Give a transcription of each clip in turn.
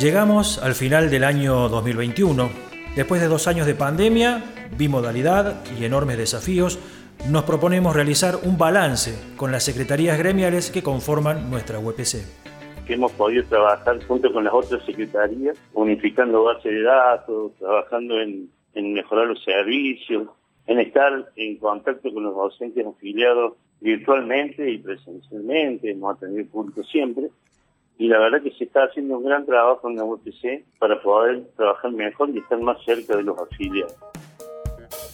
Llegamos al final del año 2021. Después de dos años de pandemia, bimodalidad y enormes desafíos, nos proponemos realizar un balance con las secretarías gremiales que conforman nuestra UPC. Hemos podido trabajar junto con las otras secretarías, unificando bases de datos, trabajando en, en mejorar los servicios, en estar en contacto con los docentes afiliados virtualmente y presencialmente, hemos atendido público siempre, y la verdad que se está haciendo un gran trabajo en la UTC para poder trabajar mejor y estar más cerca de los afiliados.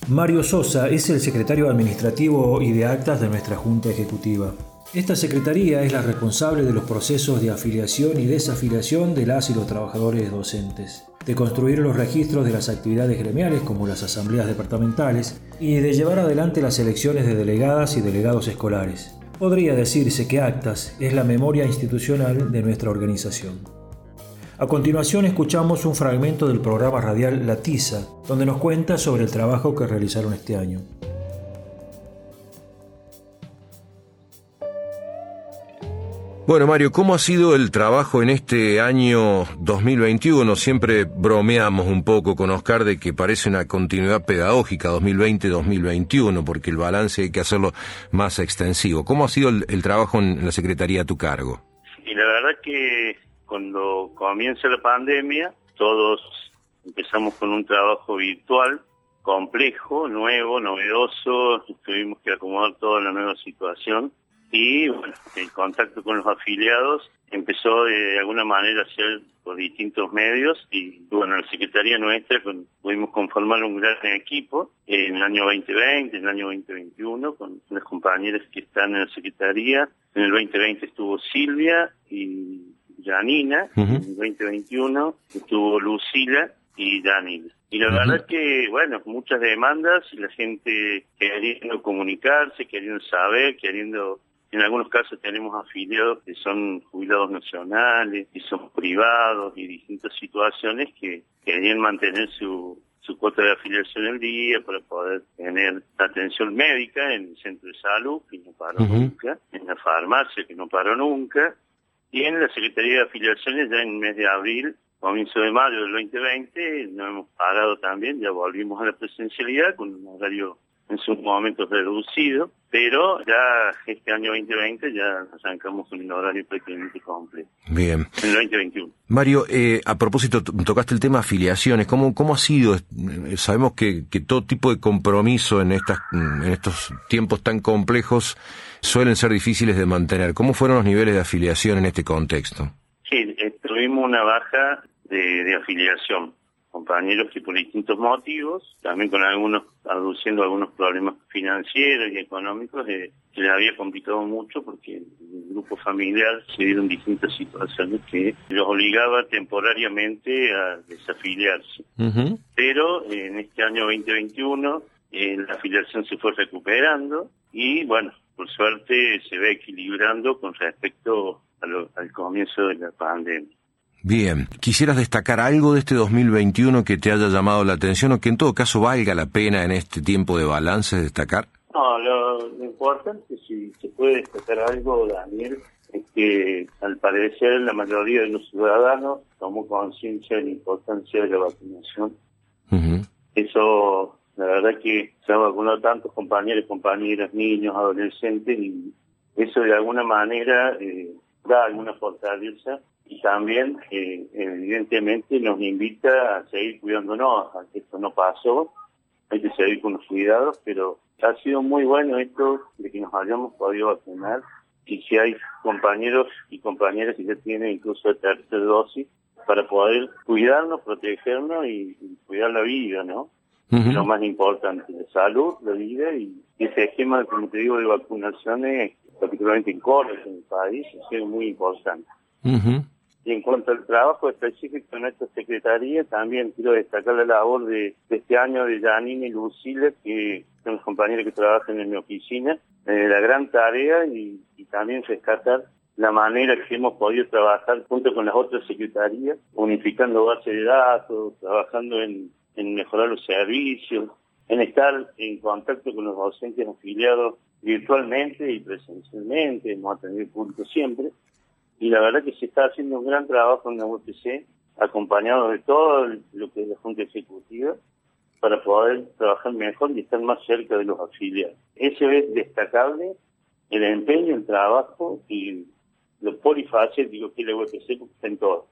Mario Sosa es el secretario administrativo y de actas de nuestra Junta Ejecutiva. Esta secretaría es la responsable de los procesos de afiliación y desafiliación de las y los trabajadores docentes, de construir los registros de las actividades gremiales como las asambleas departamentales y de llevar adelante las elecciones de delegadas y delegados escolares. Podría decirse que Actas es la memoria institucional de nuestra organización. A continuación escuchamos un fragmento del programa radial La Tiza, donde nos cuenta sobre el trabajo que realizaron este año. Bueno, Mario, ¿cómo ha sido el trabajo en este año 2021? Siempre bromeamos un poco con Oscar de que parece una continuidad pedagógica 2020-2021, porque el balance hay que hacerlo más extensivo. ¿Cómo ha sido el, trabajo en la Secretaría a tu cargo? Y la verdad que cuando comienza la pandemia, todos empezamos con un trabajo virtual, complejo, nuevo, novedoso, tuvimos que acomodar toda la nueva situación y bueno, el contacto con los afiliados empezó de alguna manera a ser por distintos medios y bueno, la Secretaría nuestra pudimos conformar un gran equipo en el año 2020, en el año 2021 con las compañeras que están en la Secretaría. En el 2020 estuvo Silvia y Janina, en el 2021 estuvo Lucila y Janina. Y la verdad es que, bueno, muchas demandas, la gente queriendo comunicarse, queriendo saber, queriendo en algunos casos tenemos afiliados que son jubilados nacionales y son privados y distintas situaciones que querían mantener su, su cuota de afiliación el día para poder tener atención médica en el centro de salud, que no paró nunca, en la farmacia, que no paró nunca, y en la Secretaría de Afiliaciones ya en el mes de abril, comienzo de mayo del 2020, no hemos parado también, ya volvimos a la presencialidad con un horario en sus momentos reducido, pero ya este año 2020 ya arrancamos un horario prácticamente completo. Bien. En el 2021. Mario, eh, a propósito, tocaste el tema afiliaciones. ¿Cómo, cómo ha sido? Eh, sabemos que, que todo tipo de compromiso en, estas, en estos tiempos tan complejos suelen ser difíciles de mantener. ¿Cómo fueron los niveles de afiliación en este contexto? Sí, eh, tuvimos una baja de, de afiliación compañeros que por distintos motivos, también con algunos, aduciendo algunos problemas financieros y económicos, eh, se les había complicado mucho porque el grupo familiar se dieron distintas situaciones que los obligaba temporariamente a desafiliarse. Pero eh, en este año 2021 eh, la afiliación se fue recuperando y bueno, por suerte se ve equilibrando con respecto al comienzo de la pandemia. Bien, ¿quisieras destacar algo de este 2021 que te haya llamado la atención o que en todo caso valga la pena en este tiempo de balance destacar? No, lo, importante, si se puede destacar algo, Daniel, es que al parecer la mayoría de los ciudadanos tomó conciencia de la importancia de la vacunación. Eso, la verdad que se han vacunado tantos compañeros, compañeras, niños, adolescentes y eso de alguna manera eh, da alguna fortaleza también eh, evidentemente nos invita a seguir cuidándonos, a que esto no pasó, hay que seguir con los cuidados, pero ha sido muy bueno esto de que nos hayamos podido vacunar y si hay compañeros y compañeras que ya tienen incluso la tercera dosis para poder cuidarnos, protegernos y, cuidar la vida, ¿no? Lo más importante, la salud, la vida y, ese esquema, como te digo, de vacunaciones, particularmente en Córdoba, en el país, ha sido muy importante. Y en cuanto al trabajo específico en esta secretaría, también quiero destacar la labor de, este año de Janine y Lucila, que son los compañeros que trabajan en mi oficina, eh, la gran tarea y, también rescatar la manera que hemos podido trabajar junto con las otras secretarías, unificando bases de datos, trabajando en, en mejorar los servicios, en estar en contacto con los docentes afiliados virtualmente y presencialmente, hemos atendido público siempre, y la verdad que se está haciendo un gran trabajo en la UTC acompañados de todo lo que es la Junta Ejecutiva para poder trabajar mejor y estar más cerca de los afiliados. Eso es destacable, el empeño, el trabajo y lo polifacético que es la UPC, porque está en todo.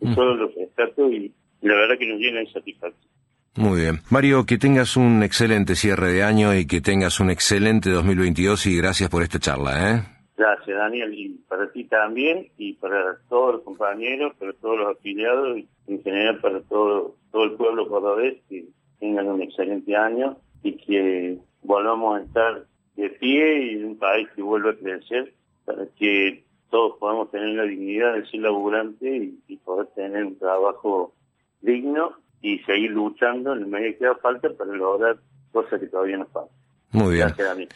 Eso lo rescato y la verdad que nos llena de satisfacción. Muy bien. Mario, que tengas un excelente cierre de año y que tengas un excelente 2022 y gracias por esta charla. ¿eh? Gracias, Daniel, y para ti también, y para todos los compañeros, para todos los afiliados, y en general para todo, todo el pueblo cordobés, que tengan un excelente año y que volvamos a estar de pie y en un país que vuelva a crecer, para que todos podamos tener la dignidad de ser laburante y, y poder tener un trabajo digno y seguir luchando en el medio que da falta para lograr cosas que todavía nos faltan. Muy bien. Gracias, Daniel.